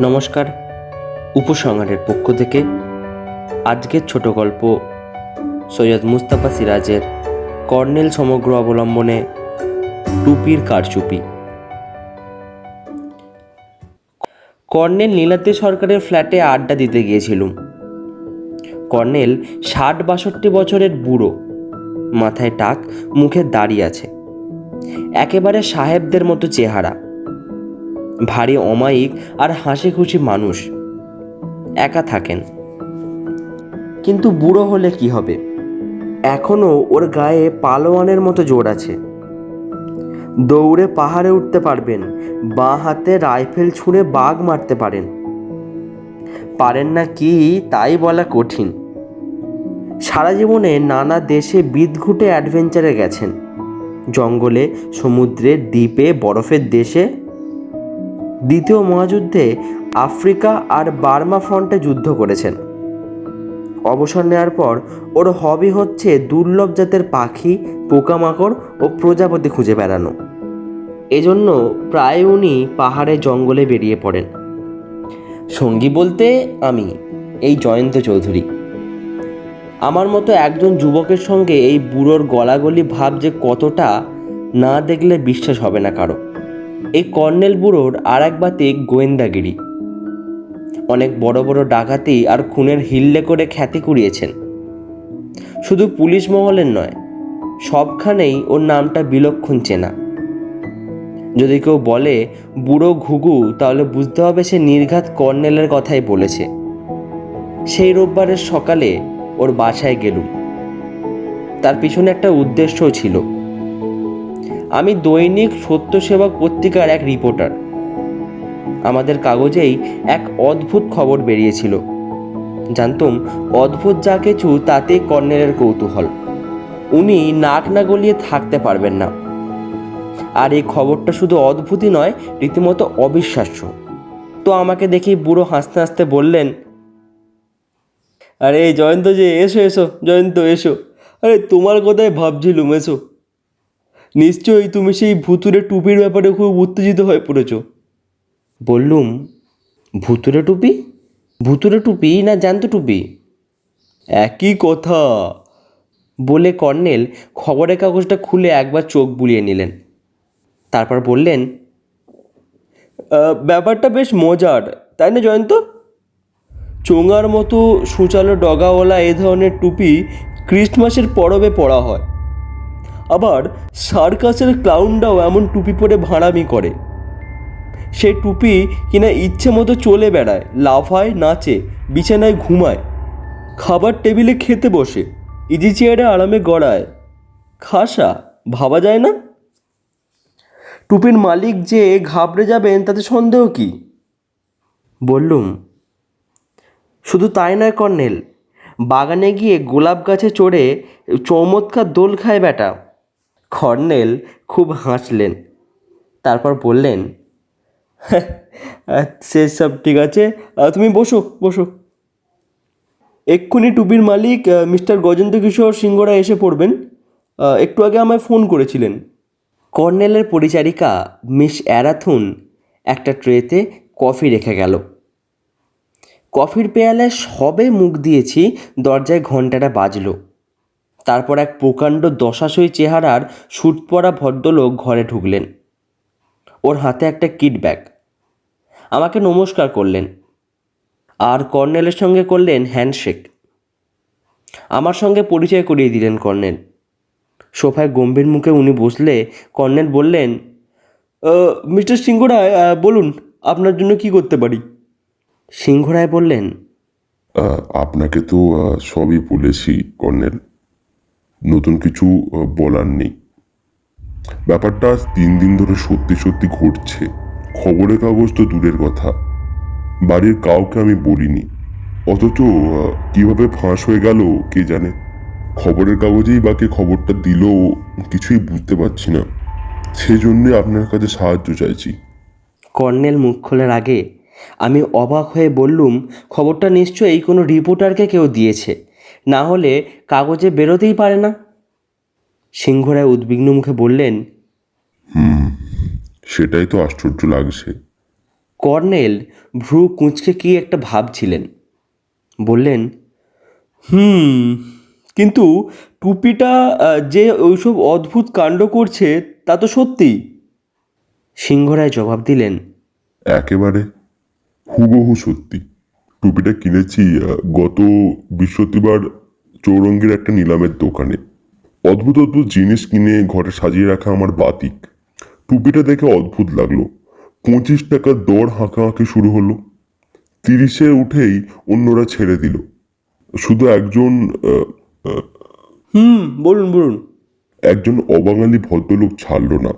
নমস্কার, উপসংহারের পক্ষ থেকে আজকের ছোট গল্প সৈয়দ মুস্তাফা সিরাজের কর্নেল সমগ্র অবলম্বনে টুপির কারচুপি। কর্নেল নীলাদ্রি সরকারের ফ্ল্যাটে আড্ডা দিতে গিয়েছিলুম। কর্নেল ষাট বাষট্টি বছরের বুড়ো, মাথায় টাক, মুখে দাড়ি আছে। একেবারে সাহেবদের মতো চেহারা। ভারী অমায়িক আর হাসি খুশি মানুষ। একা থাকেন। কিন্তু বুড়ো হলে কি হবে? এখনও ওর গায়ে পালোয়ানের মতো জোর আছে। দৌড়ে পাহাড়ে উঠতে পারবেন, বাঁ হাতে রাইফেল ছুঁড়ে বাঘ মারতে পারেন। পারেন না কি তাই বলা কঠিন। সারা জীবনে নানা দেশে বিদঘুটে অ্যাডভেঞ্চারে গেছেন। জঙ্গলে, সমুদ্রে, দ্বীপে, বরফের দেশে দ্বিতীয় মহাযুদ্ধে আফ্রিকা আর বার্মা ফ্রন্টে যুদ্ধ করেছেন। অবসর নেওয়ার পর ওর হবি হচ্ছে দুর্লভ জাতের পাখি, পোকামাকড় ও প্রজাপতি খুঁজে বেড়ানো। এজন্য প্রায় উনি পাহাড়ে জঙ্গলে বেরিয়ে পড়েন। সঙ্গী বলতে আমি, এই জয়ন্ত চৌধুরী। আমার মতো একজন যুবকের সঙ্গে এই বুড়োর গলাগলি ভাব যে কতটা না দেখলে বিশ্বাস হবে না কারও। এই কর্নেল বুড়োর আর এক বাতে গোয়েন্দাগিরি। অনেক বড় বড় ডাকাতি আর খুনের হিল্লে করে খ্যাতি কুড়িয়েছেন। শুধু পুলিশ মহলের নয়, সবখানেই ওর নামটা বিলক্ষণ চেনা। যদি কেউ বলে, বুড়ো ঘুঘু তাহলে বুঝতে হবে সে নির্ঘাত কর্নেলের কথাই বলেছে। সেই রোববারের সকালে ওর বাসায় গেলুম। তার পিছনে একটা উদ্দেশ্যও ছিল। আমি দৈনিক সত্যসেবক পত্রিকার এক রিপোর্টার। আমাদের কাগজেই এক অদ্ভুত খবর বেরিয়েছিল। জানতুম, অদ্ভুত যা কিছু তাতেই কর্নেলের কৌতূহল। উনি নাক না গলিয়ে থাকতে পারবেন না। আর এই খবরটা শুধু অদ্ভুতই নয়, রীতিমতো অবিশ্বাস্য। তো আমাকে দেখি বুড়ো হাসতে হাসতে বললেন, আরে জয়ন্ত যে এসো এসো, জয়ন্ত, এসো। আরে তোমার কথাই ভাবছিলুম, এসো। নিশ্চয়ই তুমি সেই ভুতুরে টুপির ব্যাপারে খুব উত্তেজিত হয়ে পড়েছ। বললুম ভুতুরে টুপি? ভুতুরে টুপি না জ্যান্ত টুপি? একই কথা। বলে কর্নেল খবরের কাগজটা খুলে একবার চোখ বুলিয়ে নিলেন। তারপর বললেন ব্যাপারটা বেশ মজার তাই না জয়ন্ত? চোঙার মতো সূচালো ডগাওয়ালা এ ধরনের টুপি ক্রিসমাসের পরবে পরা হয়। আবার সার্কাসের ক্লাউনরাও এমন টুপি পরে ভাঁড়ামি করে। সে টুপি কিনা ইচ্ছে মতো চলে বেড়ায়, লাফায়, নাচে, বিছানায় ঘুমায়, খাবার টেবিলে খেতে বসে ইজি চেয়ারে আরামে গড়ায়। খাসা, ভাবা যায় না? টুপির মালিক যে ঘাবড়ে যাবেন, তাতে সন্দেহ কি? বললুম, শুধু তাই নয়, কর্নেল, বাগানে গিয়ে গোলাপ গাছে চড়ে চমৎকার দোল খায় বেটা। কর্নেল খুব হাসলেন। তারপর বললেন সে সব ঠিক আছে। তুমি বসো বসো। এক্ষুনি টুপির মালিক মিস্টার গজেন্দ্র কিশোর সিংহরা এসে পড়বেন। একটু আগে আমায় ফোন করেছিলেন। কর্নেলের পরিচারিকা মিস অ্যারাথুন একটা ট্রেতে কফি রেখে গেল। কফির পেয়ালায় সবে মুখ দিয়েছি, দরজায় ঘন্টাটা বাজলো। তারপর এক প্রকাণ্ড দশাশই চেহারার স্যুট পরা ভদ্রলোক ঘরে ঢুকলেন। ওর হাতে একটা কিট ব্যাগ। আমাকে নমস্কার করলেন। আর কর্নেলের সঙ্গে করলেন হ্যান্ডশেক। আমার সঙ্গে পরিচয় করিয়ে দিলেন কর্নেল। সোফায় গম্ভীর মুখে উনি বসলে কর্নেল বললেন মিস্টার সিংহরায় বলুন, আপনার জন্য কি করতে পারি? সিংহরায় বললেন আপনাকে তো সবই বলেছি কর্নেল। নতুন কিছু বলার নেই। ব্যাপারটা আজ তিন দিন ধরে সত্যি সত্যি ঘটছে। খবরের কাগজ তো দূরের কথা। বাড়ির কাউকে আমি বলিনি। অথচ কীভাবে ফাঁস হয়ে গেল, কে জানে? খবরের কাগজেই বা কে খবরটা দিল, কিছুই বুঝতে পারছি না। সেজন্যে আপনার কাছে সাহায্য চাইছি। কর্নেল মুখ খোলার আগে আমি অবাক হয়ে বললুম, খবরটা নিশ্চয়ই কোনো রিপোর্টারকে কেউ দিয়েছে। না হলে কাগজে বেরোতেই পারে না। সিংহরায় উদ্বিগ্ন মুখে বললেন হুম সেটাই তো আশ্চর্য লাগছে। কর্নেল ভ্রু কুঁচকে কি একটা ভাবছিলেন। বললেন হুম কিন্তু টুপিটা যে ওইসব অদ্ভুত কাণ্ড করছে তা তো সত্যি। সিংহরায় জবাব দিলেন একেবারে হুবহু সত্যি। টুপিটা কিনেছি গত বৃহস্পতিবার চৌরঙ্গির একটা নিলামের দোকানে। অদ্ভুত অদ্ভুত জিনিস কিনে ঘরে সাজিয়ে রাখা আমার বাতিক। টুপিটা দেখে অদ্ভুত লাগল। পঁচিশ টাকার দর হাঁকাহাঁকি শুরু হলো। তিরিশে উঠেই অন্যরা ছেড়ে দিল। শুধু একজন হুম বলুন বলুন। একজন অবাঙালি ভদ্রলোক ছাড়লো না।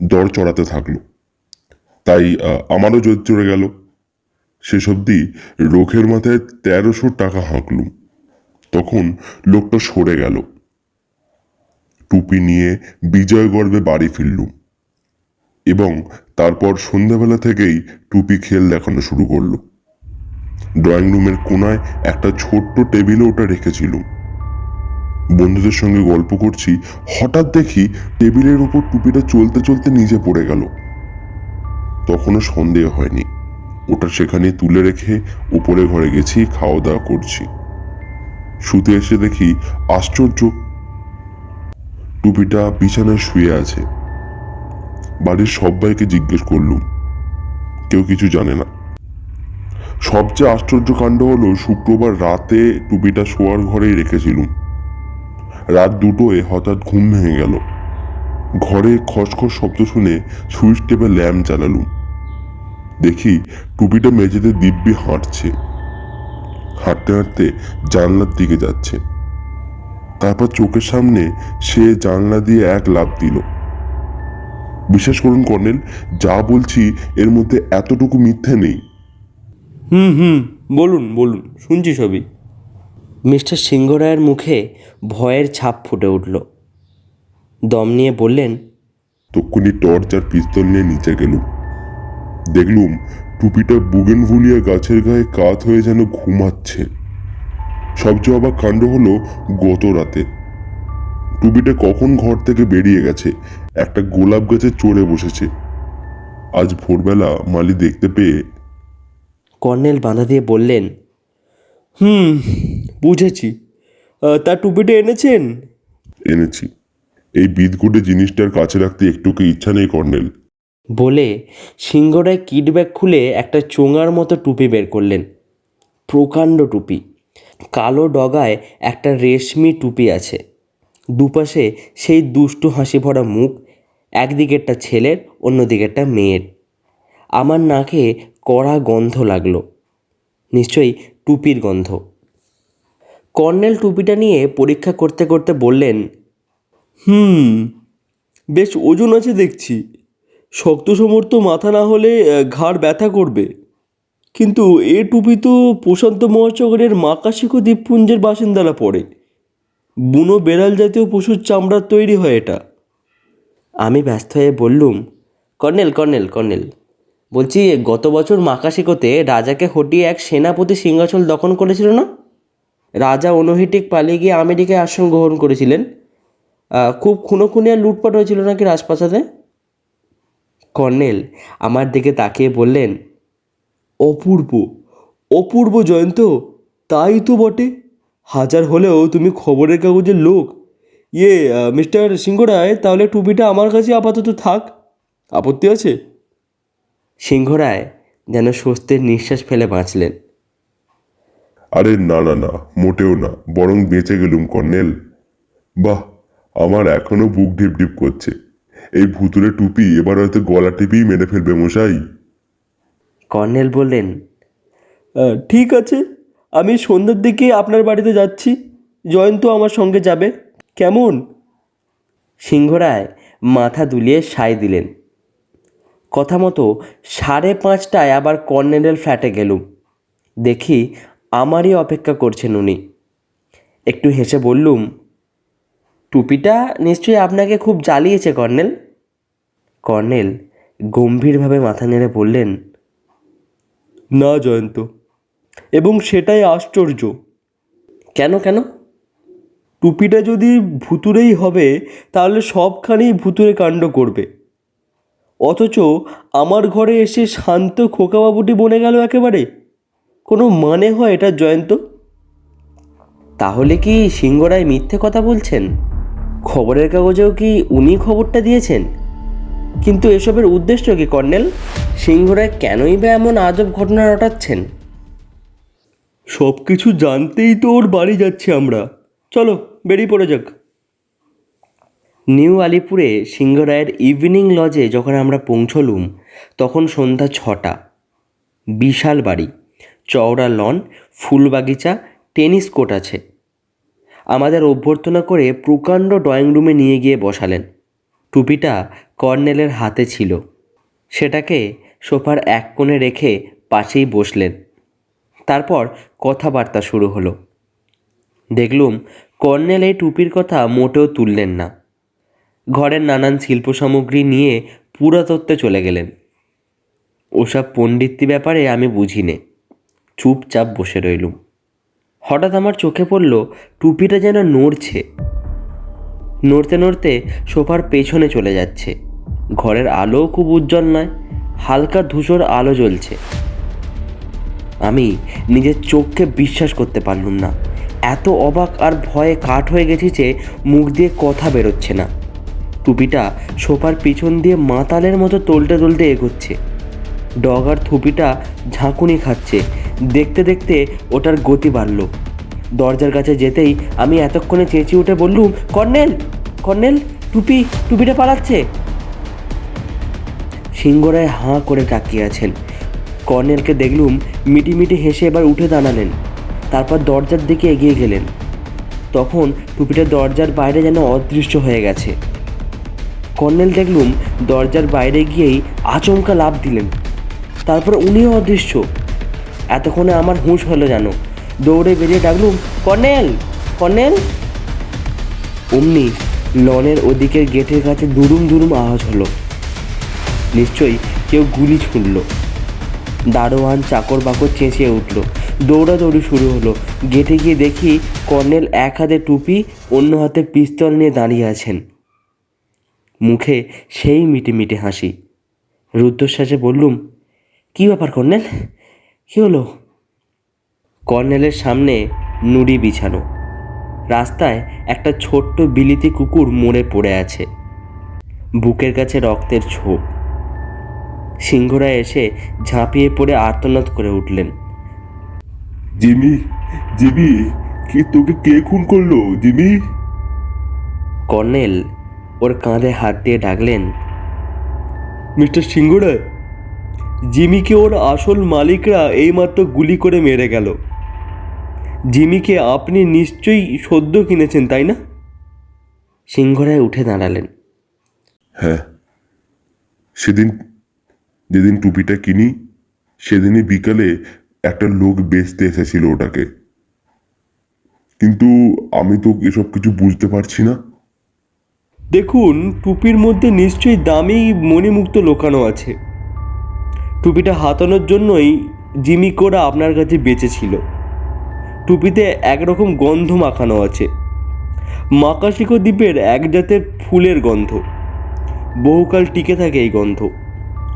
দর চড়াতে থাকল। তাই আমারও জোর চড়ে গেল। শেষ অবধি রোখের মাথায় তেরোশো টাকা হাঁকলুম তখন লোকটা সরে গেল। টুপি নিয়ে বিজয় গর্বে বাড়ি ফিরলুম এবং তারপর সন্ধ্যাবেলা থেকেই টুপি খেল দেখানো শুরু করল। ড্রয়িং রুমের কোনায় একটা ছোট্ট টেবিলে ওটা রেখেছিলুম বন্ধুদের সঙ্গে গল্প করছি, হঠাৎ দেখি টেবিলের উপর টুপিটা চলতে চলতে নিজে পড়ে গেল। তখনও সন্দেহ হয়নি। ওটা সেখানে তুলে রেখে উপরে ঘরে গেছি খাওয়া দাওয়া করছি। শুতে এসে দেখি আশ্চর্য, টুপিটা বিছানায় শুয়ে আছে। বাড়ির সবাইকে জিজ্ঞেস করলুম, কেউ কিছু জানে না। সবচেয়ে আশ্চর্য কাণ্ড হলো শুক্রবার রাতে টুপিটা শোয়ার ঘরেই রেখেছিলুম। রাত দুটোয় হঠাৎ ঘুম ভেঙে গেল। ঘরে খসখস শব্দ শুনে সুইচ টেপে ল্যাম্প জ্বালালুম। দেখি টুপিটা মেঝেতে দিব্যি হাঁটছে। হাঁটতে হাঁটতে জানলার দিকে যাচ্ছে। তারপর চোখের সামনে সে জানলা দিয়ে এক লাফ দিল। বিশ্বাস করুন কর্নেল যা বলছি এর মধ্যে এতটুকু মিথ্যে নেই। হুম হুম বলুন বলুন শুনছি সবই। মিস্টার সিংহরায়ের মুখে ভয়ের ছাপ ফুটে উঠল। দম নিয়ে বললেন তক্ষুনি টর্চ আর পিস্তল নিয়ে নিচে গেলুম। দেখলুম টুপিটা বুগেন ভুলিয়া গাছের গায়ে কাত হয়ে যেন ঘুমাচ্ছে। সবচেয়ে অবাক কাণ্ড হলো গত রাতে। টুপিটা কখন ঘর থেকে বেরিয়ে গেছে? একটা গোলাপ গাছে চড়ে বসেছে। আজ ভোরবেলা মালি দেখতে পেয়ে কর্নেল বাঁধা দিয়ে বললেন হুম বুঝেছি। তা টুপিটা এনেছেন? এনেছি। এই বিদগুটে জিনিসটার কাছে রাখতে একটুকে ইচ্ছা নেই কর্নেল। বলে সিংহরায় কিট ব্যাগ খুলে একটা চোঙার মতো টুপি বের করলেন। প্রকাণ্ড টুপি। কালো ডগায় একটা রেশমি টুপি আছে। দুপাশে সেই দুষ্টু হাসি ভরা মুখ, একদিকেরটা ছেলের, অন্যদিকেরটা মেয়ের। আমার নাকে কড়া গন্ধ লাগল। নিশ্চয়ই টুপির গন্ধ। কর্নেল টুপিটা নিয়ে পরীক্ষা করতে করতে বললেন, হুম, বেশ ওজন আছে দেখছি। শক্ত সমর্থ মাথা না হলে ঘাড় ব্যথা করবে। কিন্তু এ টুপি তো প্রশান্ত মহাসাগরের মাকাশিকো দ্বীপপুঞ্জের বাসিন্দারা পড়ে বুনো বেড়াল জাতীয় পশুর চামড়ার তৈরি হয় এটা। আমি ব্যস্ত হয়ে বললুম, কর্নেল কর্নেল কর্নেল, বলছি গত বছর মাকাশিকোতে রাজাকে হটিয়ে এক সেনাপতি সিংহাচল দখল করেছিল না? রাজা অনুহিটিক পালিয়ে গিয়ে আমেরিকায় আশ্রম গ্রহণ করেছিলেন। খুব খুনোখুনি আর লুটপাট হয়েছিল নাকি রাজপ্রাসাদে? কর্নেল আমার দিকে তাকিয়ে বললেন, অপূর্ব অপূর্ব জয়ন্ত, তাই তো বটে। হাজার হলেও তুমি খবরের কাগজের লোক। ইয়ে মিস্টার সিংহরায়, তাহলে টুপিটা আমার কাছে আপাতত থাক। আপত্তি আছে? সিংহরায় যেন স্বস্তির নিঃশ্বাস ফেলে বাঁচলেন। আরে না না না, মোটেও না, বরং বেঁচে গেলুম কর্নেল। বাহ, আমার এখনও বুক ঢিপ ঢিপ করছে। এই ভুতুরে টুপি এবার হয়তো গলা টিপেই মেরে ফেলবে মশাই। কর্নেল বললেন ঠিক আছে আমি সন্ধ্যের দিকে আপনার বাড়িতে যাচ্ছি। জয়ন্ত আমার সঙ্গে যাবে। কেমন? সিংহরায় মাথা দুলিয়ে সাই দিলেন। কথা মতো সাড়ে পাঁচটায় আবার কর্নেলের ফ্ল্যাটে গেলুম। দেখি আমারই অপেক্ষা করছেন উনি। একটু হেসে বললুম টুপিটা নিশ্চয়ই আপনাকে খুব জ্বালিয়েছে, কর্নেল। কর্নেল, গম্ভীরভাবে মাথা নেড়ে বললেন, না, জয়ন্ত। এবং সেটাই আশ্চর্য। কেন কেন? টুপিটা যদি ভুতুরেই হবে, তাহলে সবখানেই ভুতুরে কাণ্ড করবে। অথচ আমার ঘরে এসে শান্ত খোকাবাবুটি বনে গেল একেবারে। কোনো মানে হয় এটা, জয়ন্ত? তাহলে কি সিংহরায় মিথ্যে কথা বলছেন? খবরের কাগজেও কি উনি খবরটা দিয়েছেন? কিন্তু এসবের উদ্দেশ্য কি কর্নেল? সিংহরায় কেনই বা এমন আজব ঘটনা রটাচ্ছেন? সব কিছু জানতেই তো ওর বাড়ি যাচ্ছি আমরা। চলো বেরিয়ে পড়ে যাক। নিউ আলিপুরে সিংহরায়ের ইভিনিং লজে যখন আমরা পৌঁছলুম তখন সন্ধ্যা ছটা। বিশাল বাড়ি। চওড়া লন ফুল বাগিচা টেনিস কোর্ট আছে। আমাদের অভ্যর্থনা করে প্রকাণ্ড ড্রয়িং রুমে নিয়ে গিয়ে বসালেন। টুপিটা কর্নেলের হাতে ছিল। সেটাকে সোফার এক কোণে রেখে পাশেই বসলেন। তারপর কথাবার্তা শুরু হলো। দেখলুম কর্নেল এই টুপির কথা মোটেও তুললেন না। ঘরের নানান শিল্প সামগ্রী নিয়ে পুরাতত্ত্বে চলে গেলেন। ওসব পণ্ডিত্তি ব্যাপারে আমি বুঝি নে চুপচাপ বসে রইলুম। হঠাৎ আমার চোখে পড়ল টুপিটা যেন নড়ছে। নড়তে নড়তে সোফার পেছনে চলে যাচ্ছে। ঘরের আলোও খুব উজ্জ্বল নয়, হালকা ধূসর আলো জ্বলছে। আমি নিজের চোখকে বিশ্বাস করতে পারলুম না। এত অবাক আর ভয়ে কাঠ হয়ে গেছি যে মুখ দিয়ে কথা বেরোচ্ছে না। টুপিটা সোফার পিছন দিয়ে মাতালের মতো তোলতে তোলতে এগোচ্ছে। ডগ আর থুপিটা ঝাঁকুনি খাচ্ছে। দেখতে দেখতে ওটার গতি বাড়ল। দরজার কাছে যেতেই আমি এতক্ষণে চেঁচিয়ে উঠে বললুম, কর্নেল কর্নেল, টুপি, টুপিটা পালাচ্ছে। সিংহরায় হাঁ করে তাকিয়ে আছেন। কর্নেলকে দেখলুম মিটিমিটি হেসে এবার উঠে দাঁড়ালেন, তারপর দরজার দিকে এগিয়ে গেলেন। তখন টুপিটা দরজার বাইরে যেন অদৃশ্য হয়ে গেছে। কর্নেল দেখলুম দরজার বাইরে গিয়েই আচমকা লাভ দিলেন, তারপর উনিও অদৃশ্য। এতক্ষণে আমার হুঁশ হলো জানো। দৌড়ে বেরিয়ে ডাকলুম, কর্নেল কর্নেল? অমনি লনের ওদিকের গেটের কাছে দুরুম দুরুম আওয়াজ হলো। নিশ্চয়ই কেউ গুলি ছুঁড়ল। দারোয়ান চাকর বাকর চেঁচিয়ে উঠল। দৌড়াদৌড়ি শুরু হলো। গেটে গিয়ে দেখি কর্নেল এক হাতে টুপি, অন্য হাতে পিস্তল নিয়ে দাঁড়িয়ে আছেন। মুখে সেই মিটে মিটে হাসি। রুদ্ধশ্বাসে বললুম, কী ব্যাপার কর্নেল? কী হলো? কর্নেলের সামনে নুড়ি বিছানো। রাস্তায় একটা ছোট্ট বিলিতি কুকুর মরে পড়ে আছে। বুকের কাছে রক্তের ছোপ। সিংহরা এসে ঝাঁপিয়ে পড়ে আর্তনাদ করে উঠলেন। জিমি জিমি কি তোকে কে খুন করল জিমি? কর্নেল ওর কাঁধে হাত দিয়ে ডাকলেন মিস্টার সিংহরায় জিমিকে ওর আসল মালিকরা এইমাত্র গুলি করে মেরে গেল। জিমিকে আপনি নিশ্চয়ই সদ্য কিনেছেন তাই না? সিংহরায় উঠে দাঁড়ালেন। হ্যাঁ সেদিন যেদিন টুপিটা কিনি সেদিনই বিকালে একটা লোক বেচতে এসেছিল ওটাকে। কিন্তু আমি তো এসব কিছু বুঝতে পারছি না। দেখুন টুপির মধ্যে নিশ্চয়ই দামি মণিমুক্ত লোকানো আছে। টুপিটা হাতানোর জন্যই জিমি কোরা আপনার কাছে বেঁচেছিল। টুপিতে একরকম গন্ধ মাখানো আছে। মাকাশিকো দ্বীপের এক জাতের ফুলের গন্ধ। বহুকাল টিকে থাকে এই গন্ধ।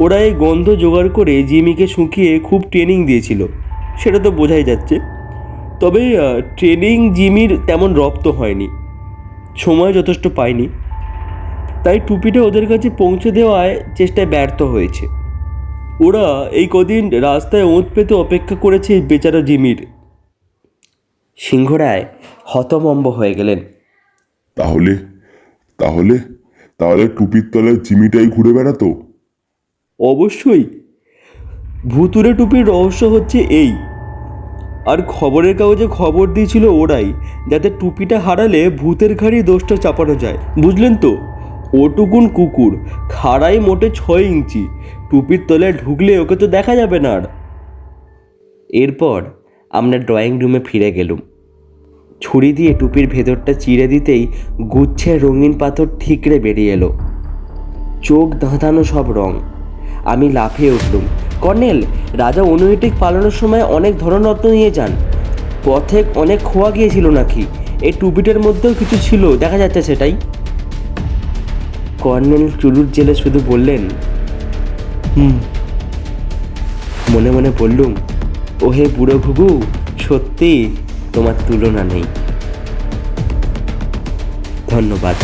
ওরা এই গন্ধ জোগাড় করে জিমিকে শুকিয়ে খুব ট্রেনিং দিয়েছিল। সেটা তো বোঝাই যাচ্ছে। তবে ট্রেনিং জিমির তেমন রপ্ত হয়নি। সময় যথেষ্ট পায়নি। তাই টুপিটা ওদের কাছে পৌঁছে দেওয়ায় চেষ্টায় ব্যর্থ হয়েছে। ওরা এই কদিন রাস্তায় ওঁত পেতে অপেক্ষা করেছে বেচারা জিমির। সিংহরায় হতমম্ব হয়ে গেলেন। তাহলে তাহলে তাহলে টুপির তলায় জিমিটাই ঘুরে বেড়াতো? অবশ্যই। ভুতুরে টুপির রহস্য হচ্ছে এই। আর খবরের কাগজে খবর দিয়েছিল ওরাই যাতে টুপিটা হারালে ভূতের ঘাড়ি দোষটা চাপানো যায়। বুঝলেন তো? ওটুকুন কুকুর খাড়াই মোটে ছয় ইঞ্চি। টুপির তলায় ঢুকলে ওকে তো দেখা যাবে না আর। এরপর আমরা ড্রয়িং রুমে ফিরে গেলুম। ছুরি দিয়ে টুপির ভেতরটা চিড়ে দিতেই গুচ্ছের রঙিন পাথর ঠিকরে বেরিয়ে এলো। চোখ ধাঁধানো সব রং। আমি লাফিয়ে উঠলুম, কর্নেল, রাজা অনুহিটিক পালানোর সময় অনেক ধনরত্ন নিয়ে যান। পথে অনেক খোয়া গিয়েছিল নাকি? এই টুপিটার মধ্যেও কিছু ছিল, দেখা যাচ্ছে সেটাই কর্নেল চুলুর জেলে শুধু বললেন হুম। মনে মনে বললুম ওহে বুড়ো ঘুঘু সত্যি তোমার তুলনা নেই। ধন্যবাদ।